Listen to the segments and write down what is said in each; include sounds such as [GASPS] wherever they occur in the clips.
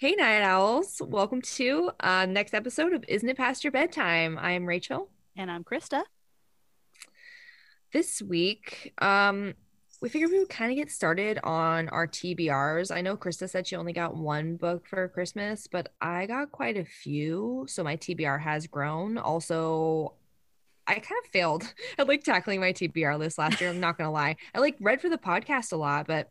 Hey, Night Owls. Welcome to uh, next episode of Isn't It Past Your Bedtime? I am Rachel. And I'm Krista. This week, um, we figured we would kind of get started on our TBRs. I know Krista said she only got one book for Christmas, but I got quite a few. So my TBR has grown. Also, I kind of failed [LAUGHS] at like tackling my TBR list last year. I'm not gonna lie. I like read for the podcast a lot, but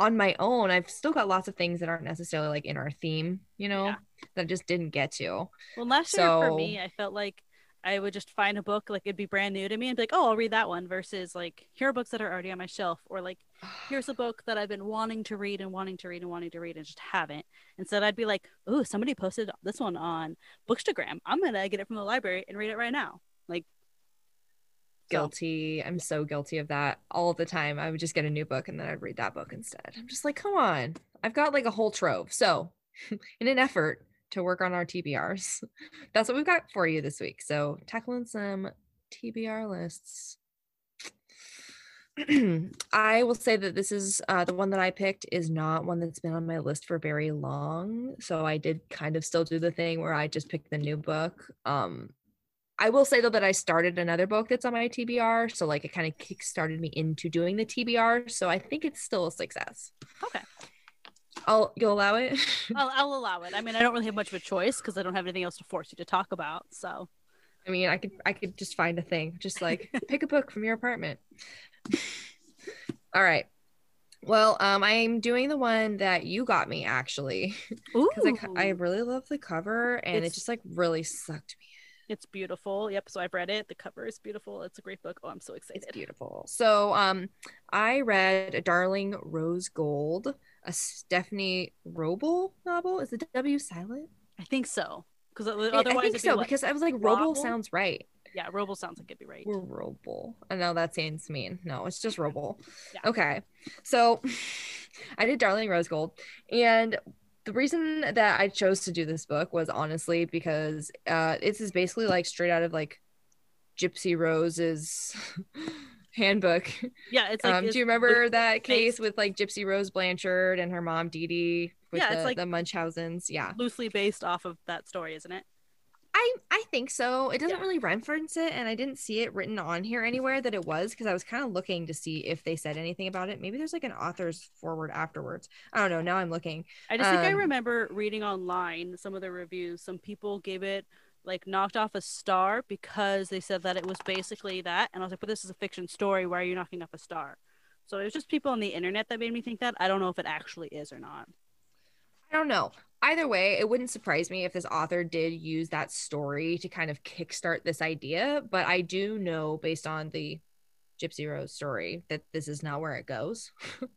on my own, I've still got lots of things that aren't necessarily like in our theme, you know, yeah. that I just didn't get to. Well, last so, year for me, I felt like I would just find a book like it'd be brand new to me and be like, oh, I'll read that one. Versus like here are books that are already on my shelf, or like here's a book that I've been wanting to read and wanting to read and wanting to read and just haven't. Instead, I'd be like, oh, somebody posted this one on Bookstagram. I'm gonna get it from the library and read it right now. Like guilty. I'm so guilty of that all the time. I would just get a new book and then I'd read that book instead. I'm just like, come on. I've got like a whole trove. So, [LAUGHS] in an effort to work on our TBRs, [LAUGHS] that's what we've got for you this week. So, tackling some TBR lists. [CLEARS THROAT] I will say that this is uh, the one that I picked is not one that's been on my list for very long. So I did kind of still do the thing where I just picked the new book. Um, I will say though that I started another book that's on my TBR, so like it kind of kick-started me into doing the TBR. So I think it's still a success. Okay. I'll you'll allow it. [LAUGHS] I'll, I'll allow it. I mean, I don't really have much of a choice because I don't have anything else to force you to talk about. So. I mean, I could I could just find a thing, just like [LAUGHS] pick a book from your apartment. All right. Well, um, I'm doing the one that you got me actually, [LAUGHS] because I, I, really love the cover and it's, it just like really sucked me it's beautiful. Yep. So I've read it. The cover is beautiful. It's a great book. Oh, I'm so excited. It's beautiful. So um I read Darling Rose Gold, a Stephanie Wrobel novel. Is the W silent? I think so. Because otherwise, I think so. Because I was like, Wrobel sounds right. Yeah, Wrobel sounds like it'd be right. Wrobel. I know that seems mean. No, it's just Wrobel. Yeah. Okay. So [LAUGHS] I did Darling Rose Gold. And the reason that I chose to do this book was honestly because uh, this is basically like straight out of like Gypsy Rose's [LAUGHS] handbook. Yeah, it's like. Um, it's, do you remember that case with like Gypsy Rose Blanchard and her mom Dee Dee with yeah, the, it's like the Munchausens? Yeah, loosely based off of that story, isn't it? I I think so. It doesn't yeah. really reference it, and I didn't see it written on here anywhere that it was because I was kind of looking to see if they said anything about it. Maybe there's like an author's forward afterwards. I don't know. Now I'm looking. I just um, think I um, remember reading online some of the reviews. Some people gave it like knocked off a star because they said that it was basically that, and I was like, "But this is a fiction story. Why are you knocking off a star?" So it was just people on the internet that made me think that. I don't know if it actually is or not. I don't know either way, it wouldn't surprise me if this author did use that story to kind of kickstart this idea. But I do know, based on the Gypsy Rose story, that this is not where it goes.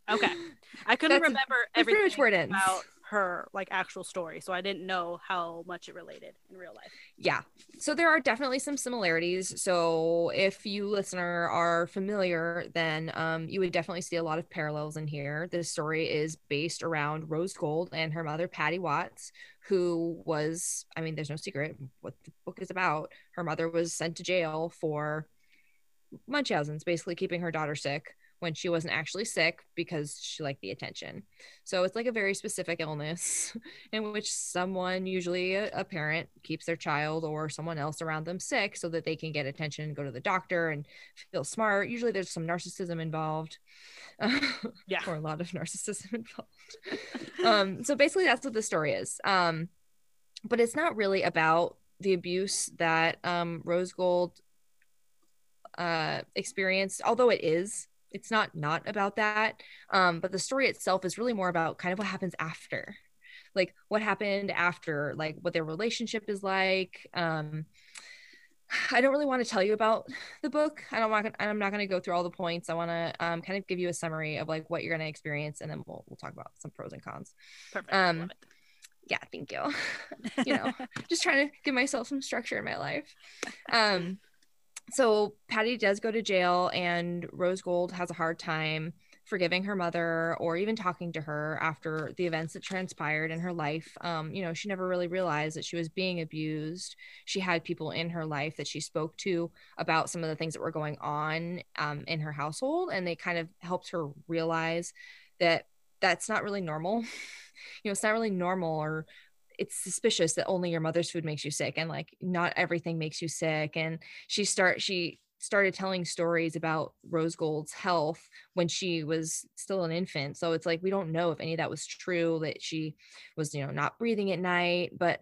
okay, [LAUGHS] I couldn't remember everything pretty much where it ends. about her like actual story so i didn't know how much it related in real life. Yeah. So there are definitely some similarities. So if you listener are familiar then um, you would definitely see a lot of parallels in here. This story is based around rose gold and her mother patty watts who was i mean there's no secret what the book is about. Her mother was sent to jail for munchausen's basically keeping her daughter sick when she wasn't actually sick because she liked the attention. So it's like a very specific illness [LAUGHS] in which someone, usually a, a, parent, keeps their child or someone else around them sick so that they can get attention and go to the doctor and feel smart. Usually there's some narcissism involved. [LAUGHS] yeah. or a lot of narcissism [LAUGHS] involved. um, so basically that's what the story is. Um, but it's not really about the abuse that um, Rose Gold uh experienced although it is it's not not about that um but the story itself is really more about kind of what happens after like what happened after like what their relationship is like um I don't really want to tell you about the book. I don't want. I'm not going to go through all the points. I want to um, kind of give you a summary of like what you're going to experience, and then we'll we'll talk about some pros and cons. Perfect. Um, yeah, thank you. [LAUGHS] you know, just trying to give myself some structure in my life. Um, so Patty does go to jail, and Rose Gold has a hard time forgiving her mother or even talking to her after the events that transpired in her life. Um, you know, she never really realized that she was being abused. She had people in her life that she spoke to about some of the things that were going on um, in her household, and they kind of helped her realize that that's not really normal. [LAUGHS] you know, it's not really normal or it's suspicious that only your mother's food makes you sick and like not everything makes you sick and she start she started telling stories about Rose Gold's health when she was still an infant. So it's like we don't know if any of that was true, that she was, you know, not breathing at night. But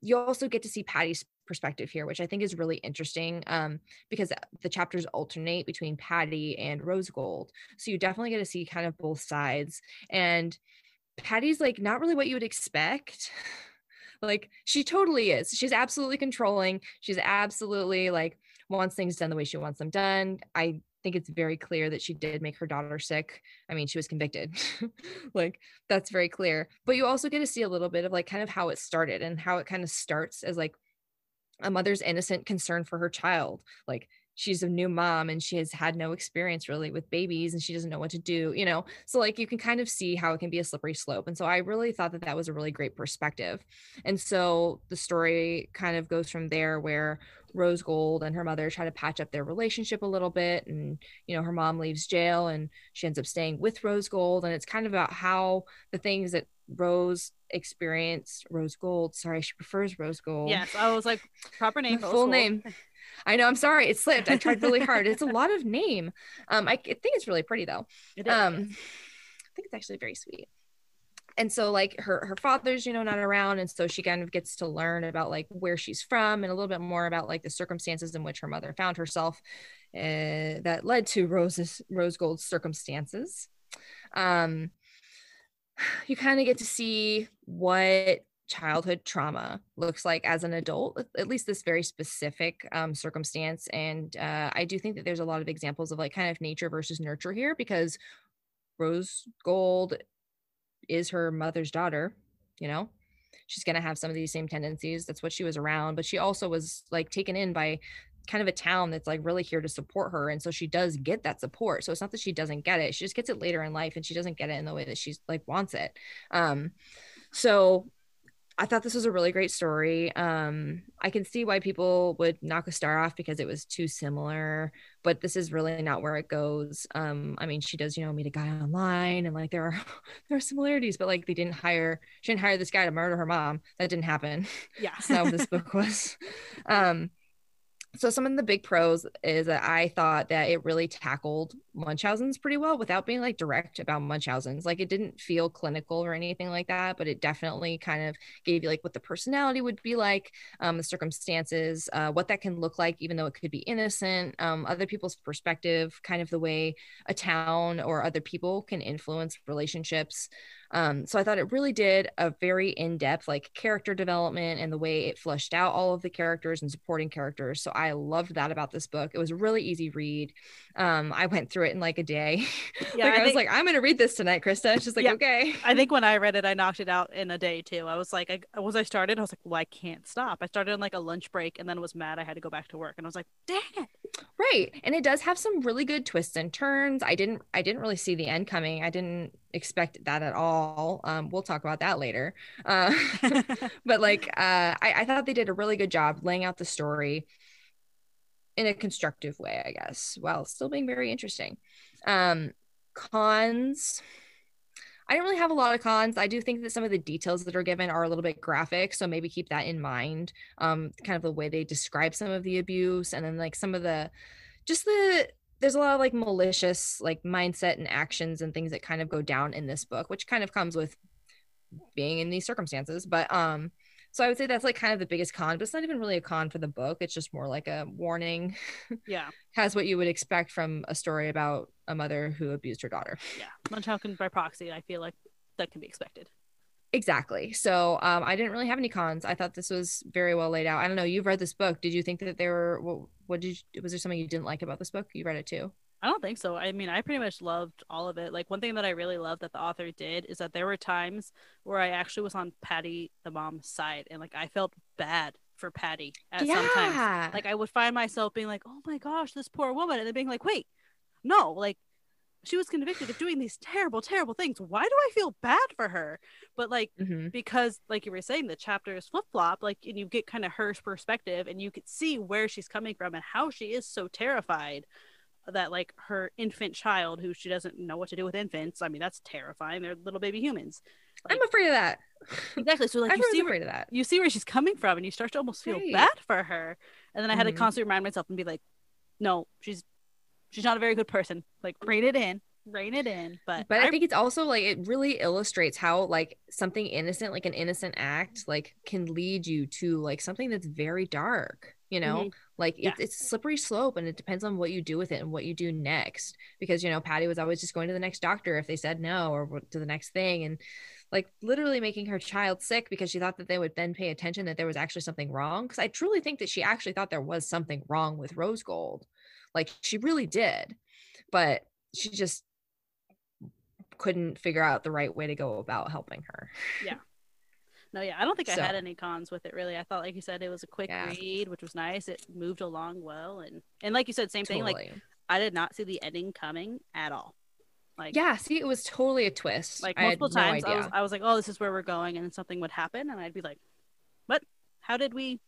you also get to see Patty's perspective here, which I think is really interesting um, because the chapters alternate between Patty and Rose Gold. So you definitely get to see kind of both sides. And Patty's like not really what you would expect. Like she totally is. She's absolutely controlling. She's absolutely like wants things done the way she wants them done. I think it's very clear that she did make her daughter sick. I mean, she was convicted. [LAUGHS] like that's very clear. But you also get to see a little bit of like kind of how it started and how it kind of starts as like a mother's innocent concern for her child. Like she's a new mom and she has had no experience really with babies and she doesn't know what to do, you know? So, like, you can kind of see how it can be a slippery slope. And so, I really thought that that was a really great perspective. And so, the story kind of goes from there where Rose Gold and her mother try to patch up their relationship a little bit. And, you know, her mom leaves jail and she ends up staying with Rose Gold. And it's kind of about how the things that Rose experienced, Rose Gold, sorry, she prefers Rose Gold. Yes, I was like, proper name, [LAUGHS] full Gold. name. [LAUGHS] I know. I'm sorry. It slipped. I tried really hard. It's a [LAUGHS] lot of name. Um, I, I think it's really pretty though. Um, I think it's actually very sweet. And so like her her father's you know not around, and so she kind of gets to learn about like where she's from and a little bit more about like the circumstances in which her mother found herself, uh, that led to Rose's Rose Gold's circumstances. Um, [SIGHS] you kind of get to see what childhood trauma looks like as an adult, at least this very specific um, circumstance. And uh, I do think that there's a lot of examples of like kind of nature versus nurture here because Rose Gold is her mother's daughter, you know? She's going to have some of these same tendencies. That's what she was around. But she also was like taken in by kind of a town that's like really here to support her and so she does get that support so it's not that she doesn't get it she just gets it later in life and she doesn't get it in the way that she's like wants it um so I thought this was a really great story. Um, I can see why people would knock a star off because it was too similar, but this is really not where it goes. Um, I mean, she does, you know, meet a guy online and like there are [LAUGHS] there are similarities, but like they didn't hire she didn't hire this guy to murder her mom. That didn't happen. Yeah. [LAUGHS] That's not what this [LAUGHS] book was. Um, so some of the big pros is that I thought that it really tackled Munchausen's pretty well without being like direct about Munchausen's. Like it didn't feel clinical or anything like that, but it definitely kind of gave you like what the personality would be like, um, the circumstances, uh, what that can look like, even though it could be innocent, um, other people's perspective, kind of the way a town or other people can influence relationships. Um, so I thought it really did a very in depth, like character development and the way it flushed out all of the characters and supporting characters. So I loved that about this book. It was a really easy read. Um, I went through it in like a day. [LAUGHS] Yeah, like, I, I, was like, I'm going to read this tonight, Krista. It's just like, yeah, okay. I think [LAUGHS] when I read it, I knocked it out in a day too. I was like, I, was I started, I was like, well, I can't stop. I started on like a lunch break and then was mad I had to go back to work. And I was like, dang it. Right. And it does have some really good twists and turns. I didn't, I didn't really see the end coming. I didn't expect that at all. Um, we'll talk about that later. Uh, [LAUGHS] but like, [LAUGHS] uh, I, I thought they did a really good job laying out the story in a constructive way, I guess, while still being very interesting. Um, cons. I don't really have a lot of cons. I do think that some of the details that are given are a little bit graphic, so maybe keep that in mind. Um, kind of the way they describe some of the abuse, and then like some of the, just the there's a lot of like malicious like mindset and actions and things that kind of go down in this book which kind of comes with being in these circumstances but um so i would say that's like kind of the biggest con but it's not even really a con for the book it's just more like a warning [LAUGHS] yeah has what you would expect from a story about a mother who abused her daughter yeah munchausen by proxy i feel like that can be expected Exactly. So um, I didn't really have any cons. I thought this was very well laid out. I don't know. You've read this book. Did you think that there were what, what did you, was there something you didn't like about this book? You read it too. I don't think so. I mean, I pretty much loved all of it. Like one thing that I really loved that the author did is that there were times where I actually was on Patty the mom's side and like I felt bad for Patty at yeah. sometimes. Like I would find myself being like, "Oh my gosh, this poor woman," and then being like, "Wait, no, like she was convicted of doing these terrible terrible things. Why do i feel bad for her? But like mm-hmm. because like you were saying the chapters flip-flop like and you get kind of her perspective and you could see where she's coming from and how she is so terrified that like her infant child who she doesn't know what to do with infants i mean that's terrifying. They're little baby humans. Like, i'm afraid of that. [LAUGHS] Exactly. So like you see where, that. you see where she's coming from and you start to almost feel right. bad for her. And then i had mm-hmm. to constantly remind myself and be like no she's she's not a very good person like rein it in rein it in but but I, I think it's also like it really illustrates how like something innocent like an innocent act like can lead you to like something that's very dark you know mm-hmm. like yeah. it, it's a slippery slope and it depends on what you do with it and what you do next because you know patty was always just going to the next doctor if they said no or to the next thing and like literally making her child sick because she thought that they would then pay attention that there was actually something wrong because i truly think that she actually thought there was something wrong with rose gold like she really did but she just couldn't figure out the right way to go about helping her yeah [LAUGHS] no, yeah, I don't think so. I had any cons with it really. I thought, like you said, it was a quick yeah. read, which was nice. It moved along well, and and like you said, same totally. thing. Like I did not see the ending coming at all. Like yeah, see, it was totally a twist. Like multiple times, no I was I was like, oh, this is where we're going, and then something would happen, and I'd be like, what? How did we?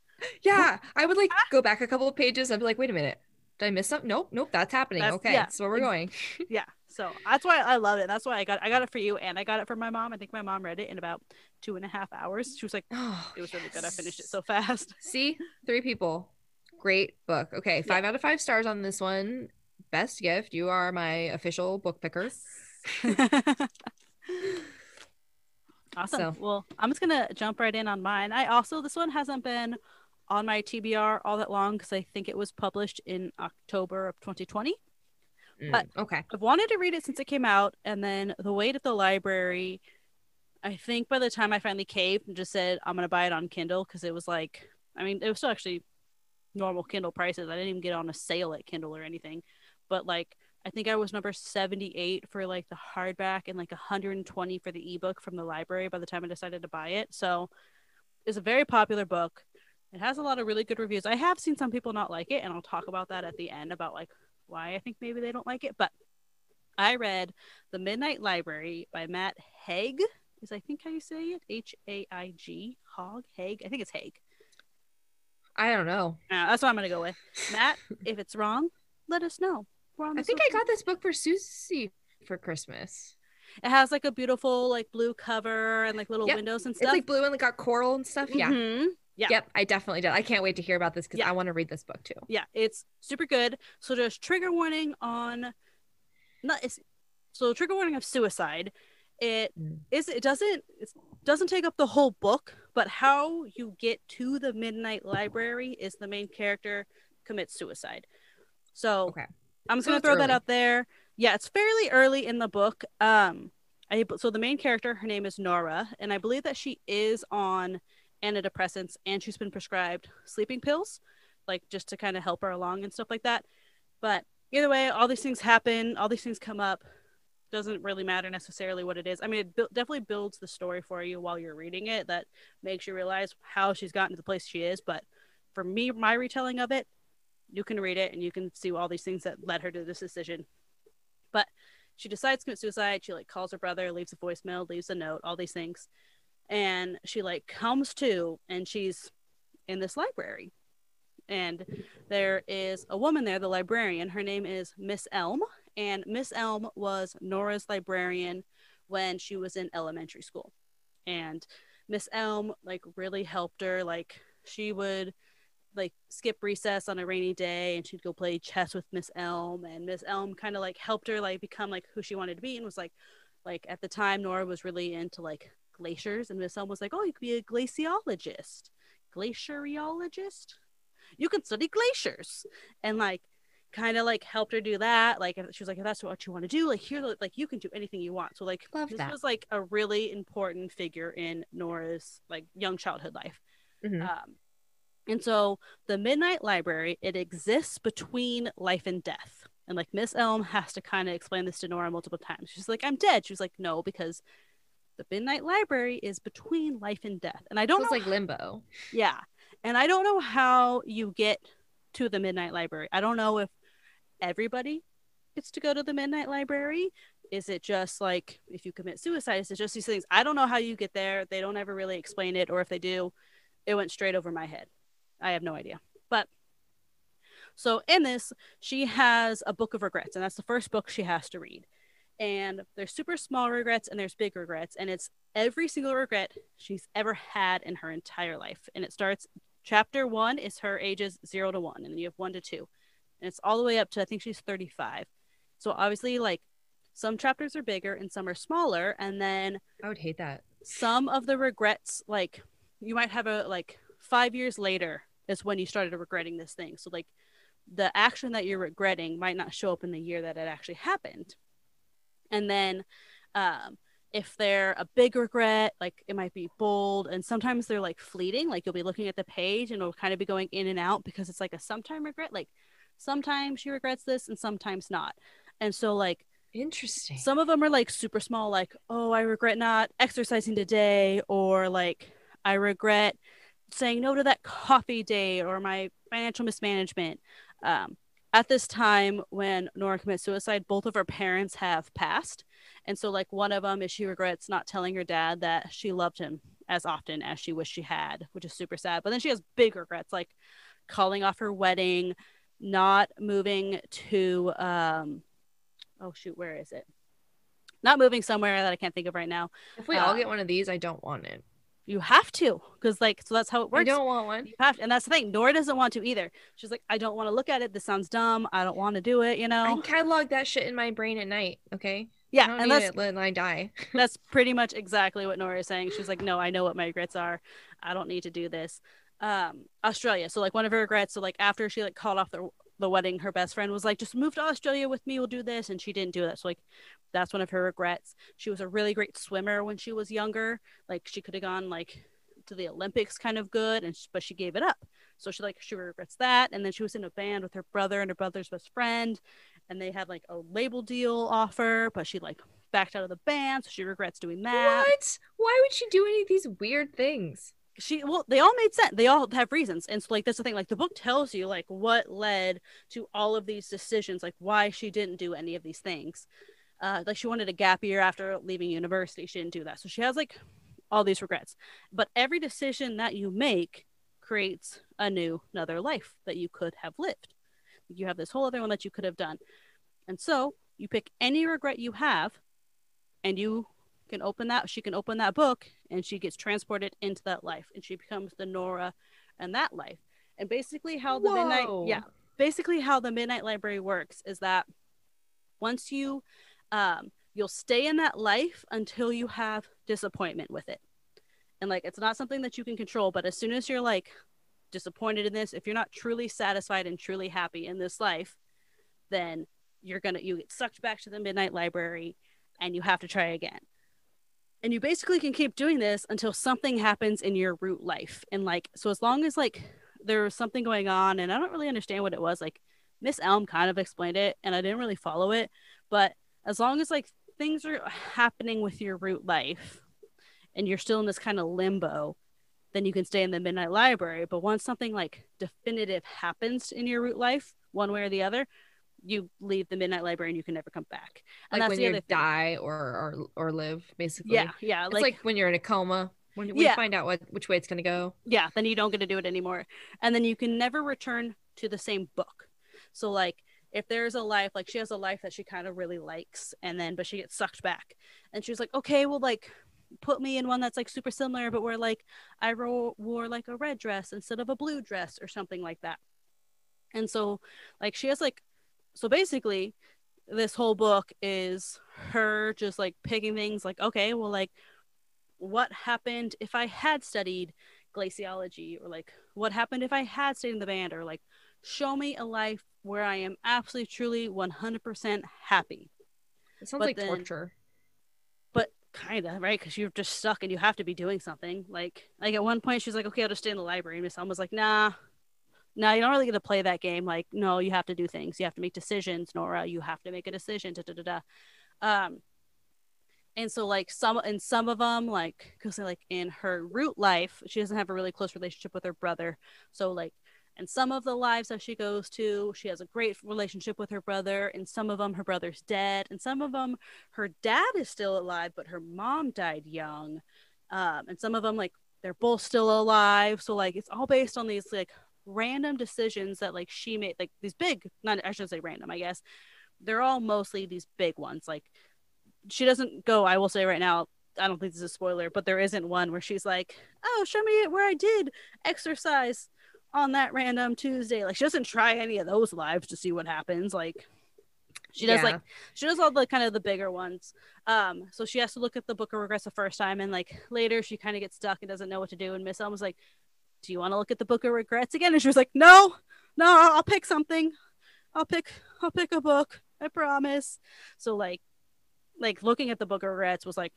Yeah, I would like ah. go back a couple of pages. I'd be like, wait a minute, did I miss something? Nope, nope, that's happening. That's, okay, yeah. that's where we're going. [LAUGHS] yeah, so that's why I love it. That's why I got I got it for you and I got it for my mom. I think my mom read it in about two and a half hours. She was like, [GASPS] oh, it was really good. I finished it so fast. [LAUGHS] See, three people. Great book. Okay, five yeah. out of five stars on this one. Best gift. You are my official book picker. [LAUGHS] awesome. So. Well, I'm just gonna jump right in on mine. I also this one hasn't been on my TBR all that long because I think it was published in October of 2020. Mm, but okay, I've wanted to read it since it came out, and then the wait at the library. I think by the time I finally caved and just said I'm gonna buy it on Kindle because it was like, I mean, it was still actually normal Kindle prices. I didn't even get on a sale at Kindle or anything, but like I think I was number 78 for like the hardback and like 120 for the ebook from the library by the time I decided to buy it. So it's a very popular book. It has a lot of really good reviews. I have seen some people not like it, and I'll talk about that at the end about like why I think maybe they don't like it. But I read The Midnight Library by Matt Haig. Is I think how you say it? H A I G. Hog? Haig? I think it's Haig. I don't know. Uh, that's what I'm going to go with. Matt, if it's wrong, let us know. I think I got this book for Susie for Christmas. It has like a beautiful like blue cover and like little yep. windows and stuff. It's like blue and like got coral and stuff. Yeah. Mm-hmm. Yeah. Yep, I definitely did. I can't wait to hear about this because yeah. I want to read this book too. Yeah, it's super good. So just trigger warning on not it's so trigger warning of suicide. It mm. is it doesn't it doesn't take up the whole book, but how you get to the midnight library is the main character commits suicide. So okay. I'm just so gonna throw early. that out there. Yeah, it's fairly early in the book. Um I so the main character, her name is Nora, and I believe that she is on antidepressants and she's been prescribed sleeping pills, like just to kind of help her along and stuff like that. But either way, all these things happen, all these things come up. Doesn't really matter necessarily what it is. I mean, it bu- definitely builds the story for you while you're reading it that makes you realize how she's gotten to the place she is. But for me, my retelling of it, you can read it and you can see all these things that led her to this decision. But she decides to commit suicide. She like calls her brother, leaves a voicemail, leaves a note, all these things and she like comes to and she's in this library. And there is a woman there the librarian. Her name is miss elm. And miss elm was nora's librarian when she was in elementary school. And miss elm like really helped her. Like she would like skip recess on a rainy day and she'd go play chess with miss elm. And miss elm kind of like helped her like become like who she wanted to be and was like like at the time nora was really into like glaciers, and Miss Elm was like, "Oh, you could be a glaciologist, glaciologist. You can study glaciers," and like kind of like helped her do that. Like she was like, if that's what you want to do, like here, like you can do anything you want. So like Love this that. was like a really important figure in Nora's like young childhood life. Mm-hmm. Um, and so the Midnight Library it exists between life and death. And like Miss Elm has to kind of explain this to Nora multiple times. She's like, I'm dead. She was like, no, because the Midnight Library is between life and death. And I don't so it's know like limbo. Yeah. And I don't know how you get to the Midnight Library. I don't know if everybody gets to go to the Midnight Library. Is it just like if you commit suicide? Is it just these things? I don't know how you get there. They don't ever really explain it, or if they do, it went straight over my head. I have no idea. But So in this, she has a book of regrets, and that's the first book she has to read. And there's super small regrets and there's big regrets, and it's every single regret she's ever had in her entire life. And it starts chapter one is her ages zero to one, and then you have one to two, and it's all the way up to I think she's 35. So obviously, like some chapters are bigger and some are smaller, and then I would hate that. Some of the regrets, like you might have a like five years later is when you started regretting this thing. So like the action that you're regretting might not show up in the year that it actually happened. And then um, if they're a big regret, like it might be bold, and sometimes they're like fleeting. Like you'll be looking at the page and it'll kind of be going in and out because it's like a sometime regret. Like sometimes she regrets this and sometimes not. And so like interesting. Some of them are like super small, like oh I regret not exercising today, or like I regret saying no to that coffee date or my financial mismanagement. Um, at this time when Nora commits suicide, both of her parents have passed. And so, like, one of them is she regrets not telling her dad that she loved him as often as she wished she had, which is super sad. But then she has big regrets, like calling off her wedding, not moving to, um, oh, shoot, where is it? Not moving somewhere that I can't think of right now. If we uh, all get one of these, I don't want it. You have to, because like so that's how it works. I don't want one. You have to, and that's the thing. Nora doesn't want to either. She's like, I don't want to look at it. This sounds dumb. I don't want to do it. You know. I catalog that shit in my brain at night. Okay. Yeah, and that's when I die. [LAUGHS] that's pretty much exactly what Nora is saying. She's like, no, I know what my regrets are. I don't need to do this. Um, Australia. So like one of her regrets. So like after she like called off the the wedding, her best friend was like, just move to Australia with me. We'll do this, and she didn't do that. So like that's one of her regrets. She was a really great swimmer when she was younger. Like she could have gone like to the Olympics kind of good, and but she gave it up. So she like she regrets that. And then she was in a band with her brother and her brother's best friend, and they had like a label deal offer, but she like backed out of the band, so she regrets doing that. What? Why would she do any of these weird things? She well, they all made sense. They all have reasons, and so like that's the thing. Like the book tells you like what led to all of these decisions, like why she didn't do any of these things. Uh, like she wanted a gap year after leaving university. She didn't do that, so she has like all these regrets. But every decision that you make creates a new another life that you could have lived. You have this whole other one that you could have done. And so you pick any regret you have and you can open that she can open that book and she gets transported into that life and she becomes the Nora and that life. And basically how the Whoa. midnight yeah, basically how the midnight library works is that once you um you'll stay in that life until you have disappointment with it. And like it's not something that you can control, but as soon as you're like disappointed in this, if you're not truly satisfied and truly happy in this life, then you're gonna you get sucked back to the midnight library and you have to try again. And you basically can keep doing this until something happens in your root life. And like so as long as like there was something going on and I don't really understand what it was, like Miss Elm kind of explained it and I didn't really follow it, but as long as like things are happening with your root life and you're still in this kind of limbo, then you can stay in the midnight library. But once something like definitive happens in your root life, one way or the other, you leave the midnight library and you can never come back. And like when you die or, or or live, basically. Yeah, yeah. It's like, like when you're in a coma. When, when yeah. you find out what which way it's gonna go. Yeah, then you don't get to do it anymore. And then you can never return to the same book. So like if there's a life like she has a life that she kind of really likes and then but she gets sucked back and she's like okay well like put me in one that's like super similar but where like i ro- wore like a red dress instead of a blue dress or something like that and so like she has like so basically this whole book is her just like picking things like okay well like what happened if i had studied glaciology or like what happened if i had stayed in the band or like show me a life where I am absolutely, truly, 100% happy. It sounds but like then, torture. But kind of, right? Because you're just stuck and you have to be doing something. Like, like at one point, she's like, okay, I'll just stay in the library. And Miss Elm was like, nah, nah, you don't really get to play that game. Like, no, you have to do things. You have to make decisions, Nora. You have to make a decision. Da, da, da, da. Um, and so like some and some of them like because like in her root life she doesn't have a really close relationship with her brother so like and some of the lives that she goes to she has a great relationship with her brother and some of them her brother's dead and some of them her dad is still alive but her mom died young um, and some of them like they're both still alive so like it's all based on these like random decisions that like she made like these big not I shouldn't say random, I guess. They're all mostly these big ones. Like she doesn't go, I will say right now, I don't think this is a spoiler, but there isn't one where she's like, "Oh, show me where I did exercise on that random Tuesday." Like she doesn't try any of those lives to see what happens. Like she does yeah. like she does all the kind of the bigger ones. Um, so she has to look at the book of regrets the first time, and like later she kind of gets stuck and doesn't know what to do. And Miss Elm was like, "Do you want to look at the book of regrets again?" And she was like, "No, no, I'll pick something. I'll pick I'll pick a book. I promise." So like, like looking at the book of regrets was like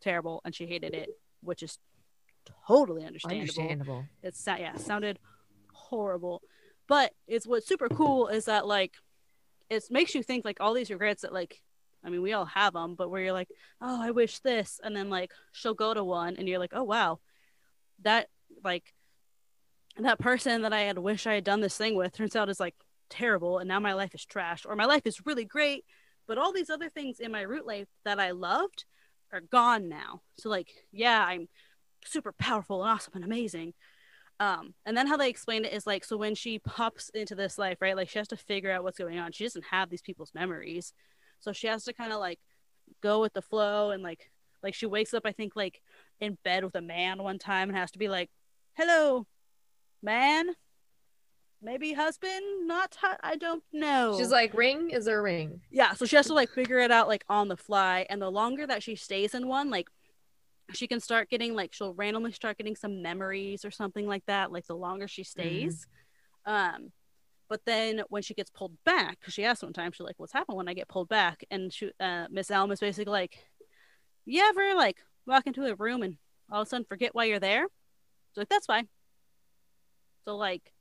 terrible and she hated it, which is totally understandable. Understandable. It's yeah, sounded horrible. But it's what's super cool is that like it makes you think like all these regrets that like I mean we all have them, but where you're like, oh, I wish this, and then like she'll go to one, and you're like, oh wow, that like that person that I had wish I had done this thing with turns out is like terrible, and now my life is trash, or my life is really great, but all these other things in my root life that I loved are gone now. So like, yeah, I'm super powerful and awesome and amazing. Um, and then how they explain it is like, so when she pops into this life, right, like she has to figure out what's going on. She doesn't have these people's memories, so she has to kind of like go with the flow and like, like she wakes up, I think, like in bed with a man one time and has to be like, "Hello, man." maybe husband, not hu- I don't know. She's like, ring is there a ring? Yeah, so she has to like figure it out like on the fly. And the longer that she stays in one, like she can start getting like she'll randomly start getting some memories or something like that. Like the longer she stays, mm. um, but then when she gets pulled back, because she asked one time, she's like, "What's happened when I get pulled back?" And she, uh, Miss Elm is basically like, "You ever like walk into a room and all of a sudden forget why you're there?" She's like, "That's fine." So like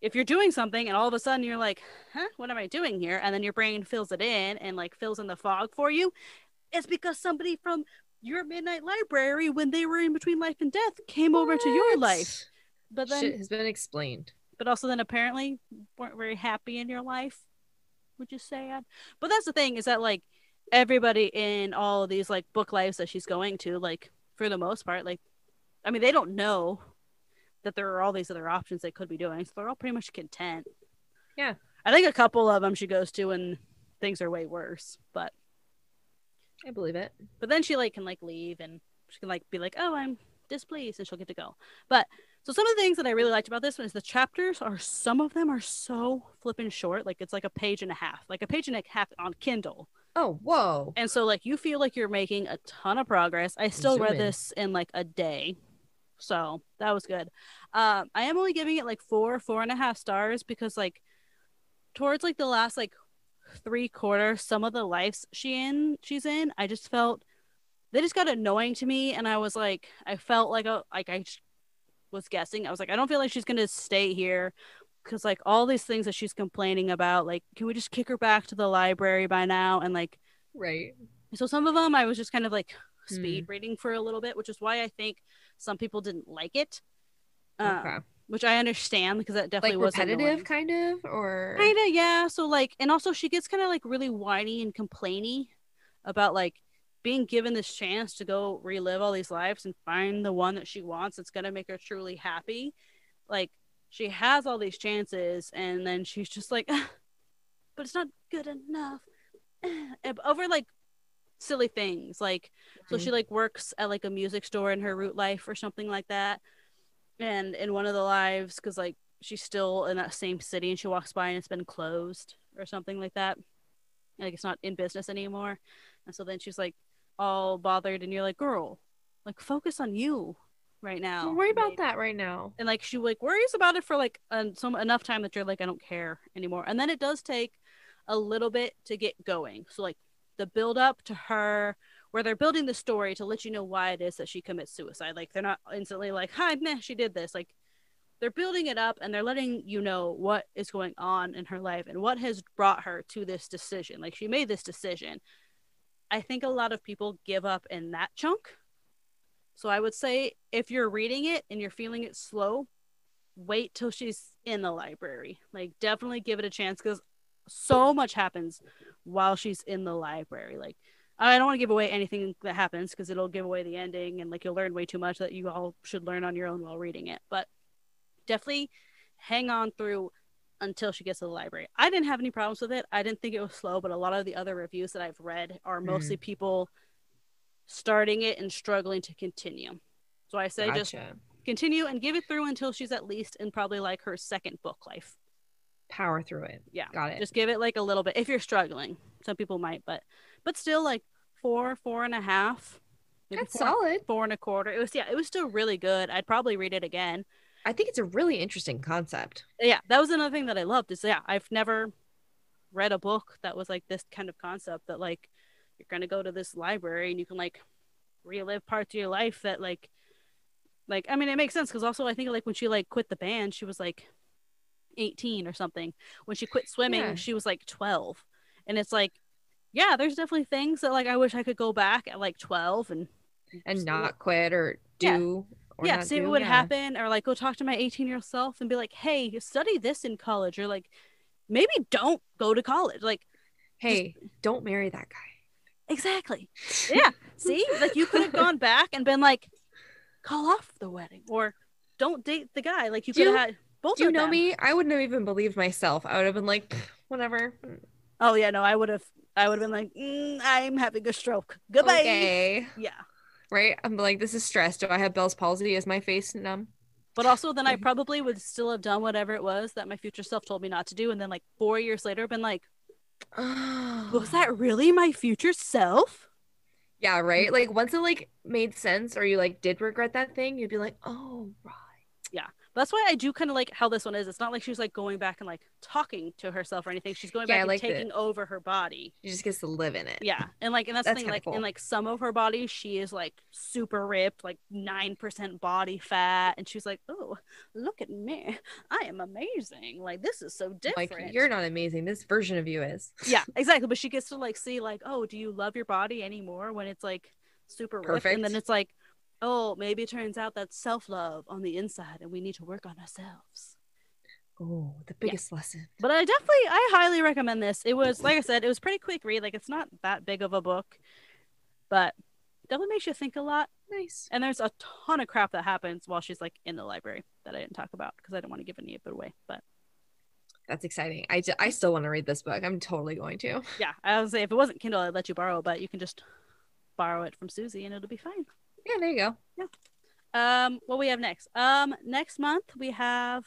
if you're doing something and all of a sudden you're like, huh, what am I doing here? And then your brain fills it in and like fills in the fog for you, it's because somebody from your midnight library, when they were in between life and death, came what? over to your life. But then Shit has been explained. But also then apparently weren't very happy in your life. Would you say? But that's the thing is that like everybody in all of these like book lives that she's going to, like for the most part, like I mean, they don't know that there are all these other options they could be doing. So they're all pretty much content. Yeah. I think a couple of them she goes to and things are way worse, but I believe it. But then she like can like leave and she can like be like, "Oh, I'm displeased," and she'll get to go. But so some of the things that I really liked about this one is the chapters are some of them are so flipping short, like it's like a page and a half, like a page and a half on Kindle. Oh, whoa! And so like you feel like you're making a ton of progress. I still Zoom read in. this in like a day, so that was good. Um, I am only giving it like four, four and a half stars because like towards like the last like three quarters, some of the lives she in she's in, I just felt they just got annoying to me, and I was like, I felt like a like I was guessing. I was like, I don't feel like she's gonna stay here because like all these things that she's complaining about, like, can we just kick her back to the library by now? And like, right. So some of them I was just kind of like speed mm. reading for a little bit, which is why I think some people didn't like it. Um, okay. Which I understand because that definitely like was repetitive, kind of, or kind of, yeah. So like, and also she gets kind of like really whiny and complainy about like being given this chance to go relive all these lives and find the one that she wants that's gonna make her truly happy. Like she has all these chances, and then she's just like, [LAUGHS] but it's not good enough. [CLEARS THROAT] Over like silly things like mm-hmm. so she mm-hmm. like works at like a music store in her root life or something like that. And in one of the lives because like she's still in that same city and she walks by and it's been closed or something like that. Like it's not in business anymore. And so then she's like all bothered and you're like girl like focus on you right now. Don't worry about that right now. And like she like worries about it for like um, some enough time that you're like i don't care anymore. And then it does take a little bit to get going. So like the build up to her where they're building the story to let you know why it is that she commits suicide. Like they're not instantly like, "Hi, meh, she did this." Like they're building it up and they're letting you know what is going on in her life and what has brought her to this decision. Like she made this decision. I think a lot of people give up in that chunk. So I would say if you're reading it and you're feeling it slow, wait till she's in the library. Like definitely give it a chance cuz so much happens while she's in the library. Like, I don't want to give away anything that happens because it'll give away the ending and like you'll learn way too much that you all should learn on your own while reading it. But definitely hang on through until she gets to the library. I didn't have any problems with it. I didn't think it was slow, but a lot of the other reviews that I've read are mostly mm. people starting it and struggling to continue. So I say gotcha. just continue and give it through until she's at least in probably like her second book life. Power through it. Yeah. Got it. Just give it like a little bit if you're struggling. Some people might, but but still like four, four and a half. That's four, solid. Four and a quarter. It was yeah, it was still really good. I'd probably read it again. I think it's a really interesting concept. Yeah, that was another thing that I loved. Is yeah, I've never read a book that was like this kind of concept that like you're gonna go to this library and you can like relive parts of your life that like like I mean it makes sense because also I think like when she like quit the band she was like 18 or something when she quit swimming yeah. she was like 12 and it's like yeah there's definitely things that like I wish I could go back at like 12 and and not quit or do yeah. Yeah, see what would yeah. happen, or like go talk to my 18 year old self and be like, hey, study this in college, or like maybe don't go to college. Like, hey, just... don't marry that guy. Exactly. [LAUGHS] Yeah. see, like you could have gone back and been like, call off the wedding, or don't date the guy. Like you could have had both. Do you know them. me? I wouldn't have even believed myself. I would have been like, whatever. Oh yeah, no, I would have. I would have been like, mm, I'm having a stroke. Goodbye. Okay. [LAUGHS] Yeah right? I'm like, this is stress. Do I have Bell's palsy? Is my face numb? But also, then I probably would still have done whatever it was that my future self told me not to do. And then, like, four years later, been like, [SIGHS] was that really my future self? Yeah, right. Like, once it like made sense, or you like did regret that thing, you'd be like, oh, right. Yeah that's why I do kind of like how this one is. It's not like she's like going back and like talking to herself or anything. She's going back and taking the... over her body. She just gets to live in it. Yeah, and like, and that's, that's the thing. Like, cool. in like some of her body, she is like super ripped, like nine percent body fat, and she's like, "Oh, look at me, I am amazing. Like, this is so different." Like, you're not amazing. This version of you is. yeah, [LAUGHS] exactly. But she gets to like see like, oh, do you love your body anymore when it's like super Perfect. ripped, and then it's like oh, maybe it turns out that's self love on the inside and we need to work on ourselves. Oh, the biggest yeah. lesson. But I definitely, I highly recommend this. It was, like I said, it was pretty quick read. Like, it's not that big of a book, but definitely makes you think a lot. Nice. And there's a ton of crap that happens while she's like in the library that I didn't talk about because I didn't want to give any of it away. But that's exciting. I, I still want to read this book. I'm totally going to. Yeah. I was say if it wasn't Kindle, I'd let you borrow, but you can just borrow it from Susie and it'll be fine. Yeah, there you go. Yeah. Um, what we have next? Um, next month we have,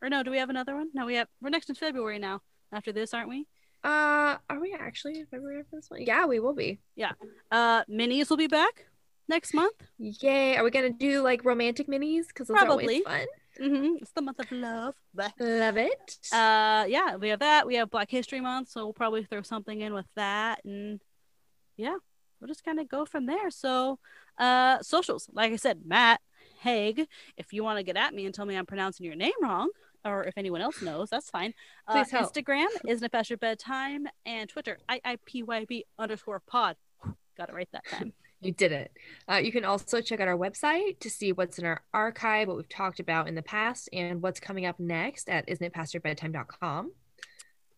or no, do we have another one? No, we have. We're next in February now. After this, aren't we? Uh, are we actually in February for this one? Yeah, we will be. Yeah. Uh, minis will be back next month. Yay! Are we gonna do like romantic minis? Because Probably. fun. Mm-hmm. It's the month of love. Love it. Uh, yeah, we have that. We have Black History Month, so we'll probably throw something in with that, and yeah, we'll just kind of go from there. So, uh, socials, like I said, Matt Haig. If you want to get at me and tell me I'm pronouncing your name wrong, or if anyone else knows, that's fine. Uh, Instagram isn't it past bedtime, and Twitter IIPYB underscore pod. Got it right that time. [LAUGHS] you did it. Uh, you can also check out our website to see what's in our archive, what we've talked about in the past, and what's coming up next at isn'titpastourbedtime.com.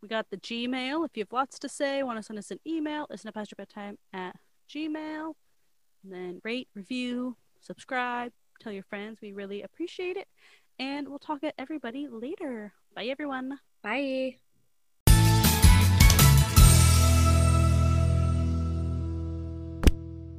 We got the Gmail. If you have lots to say, want to send us an email, isn't it past bedtime at Gmail. And then rate, review, subscribe, tell your friends. We really appreciate it. And we'll talk to everybody later. Bye, everyone. Bye.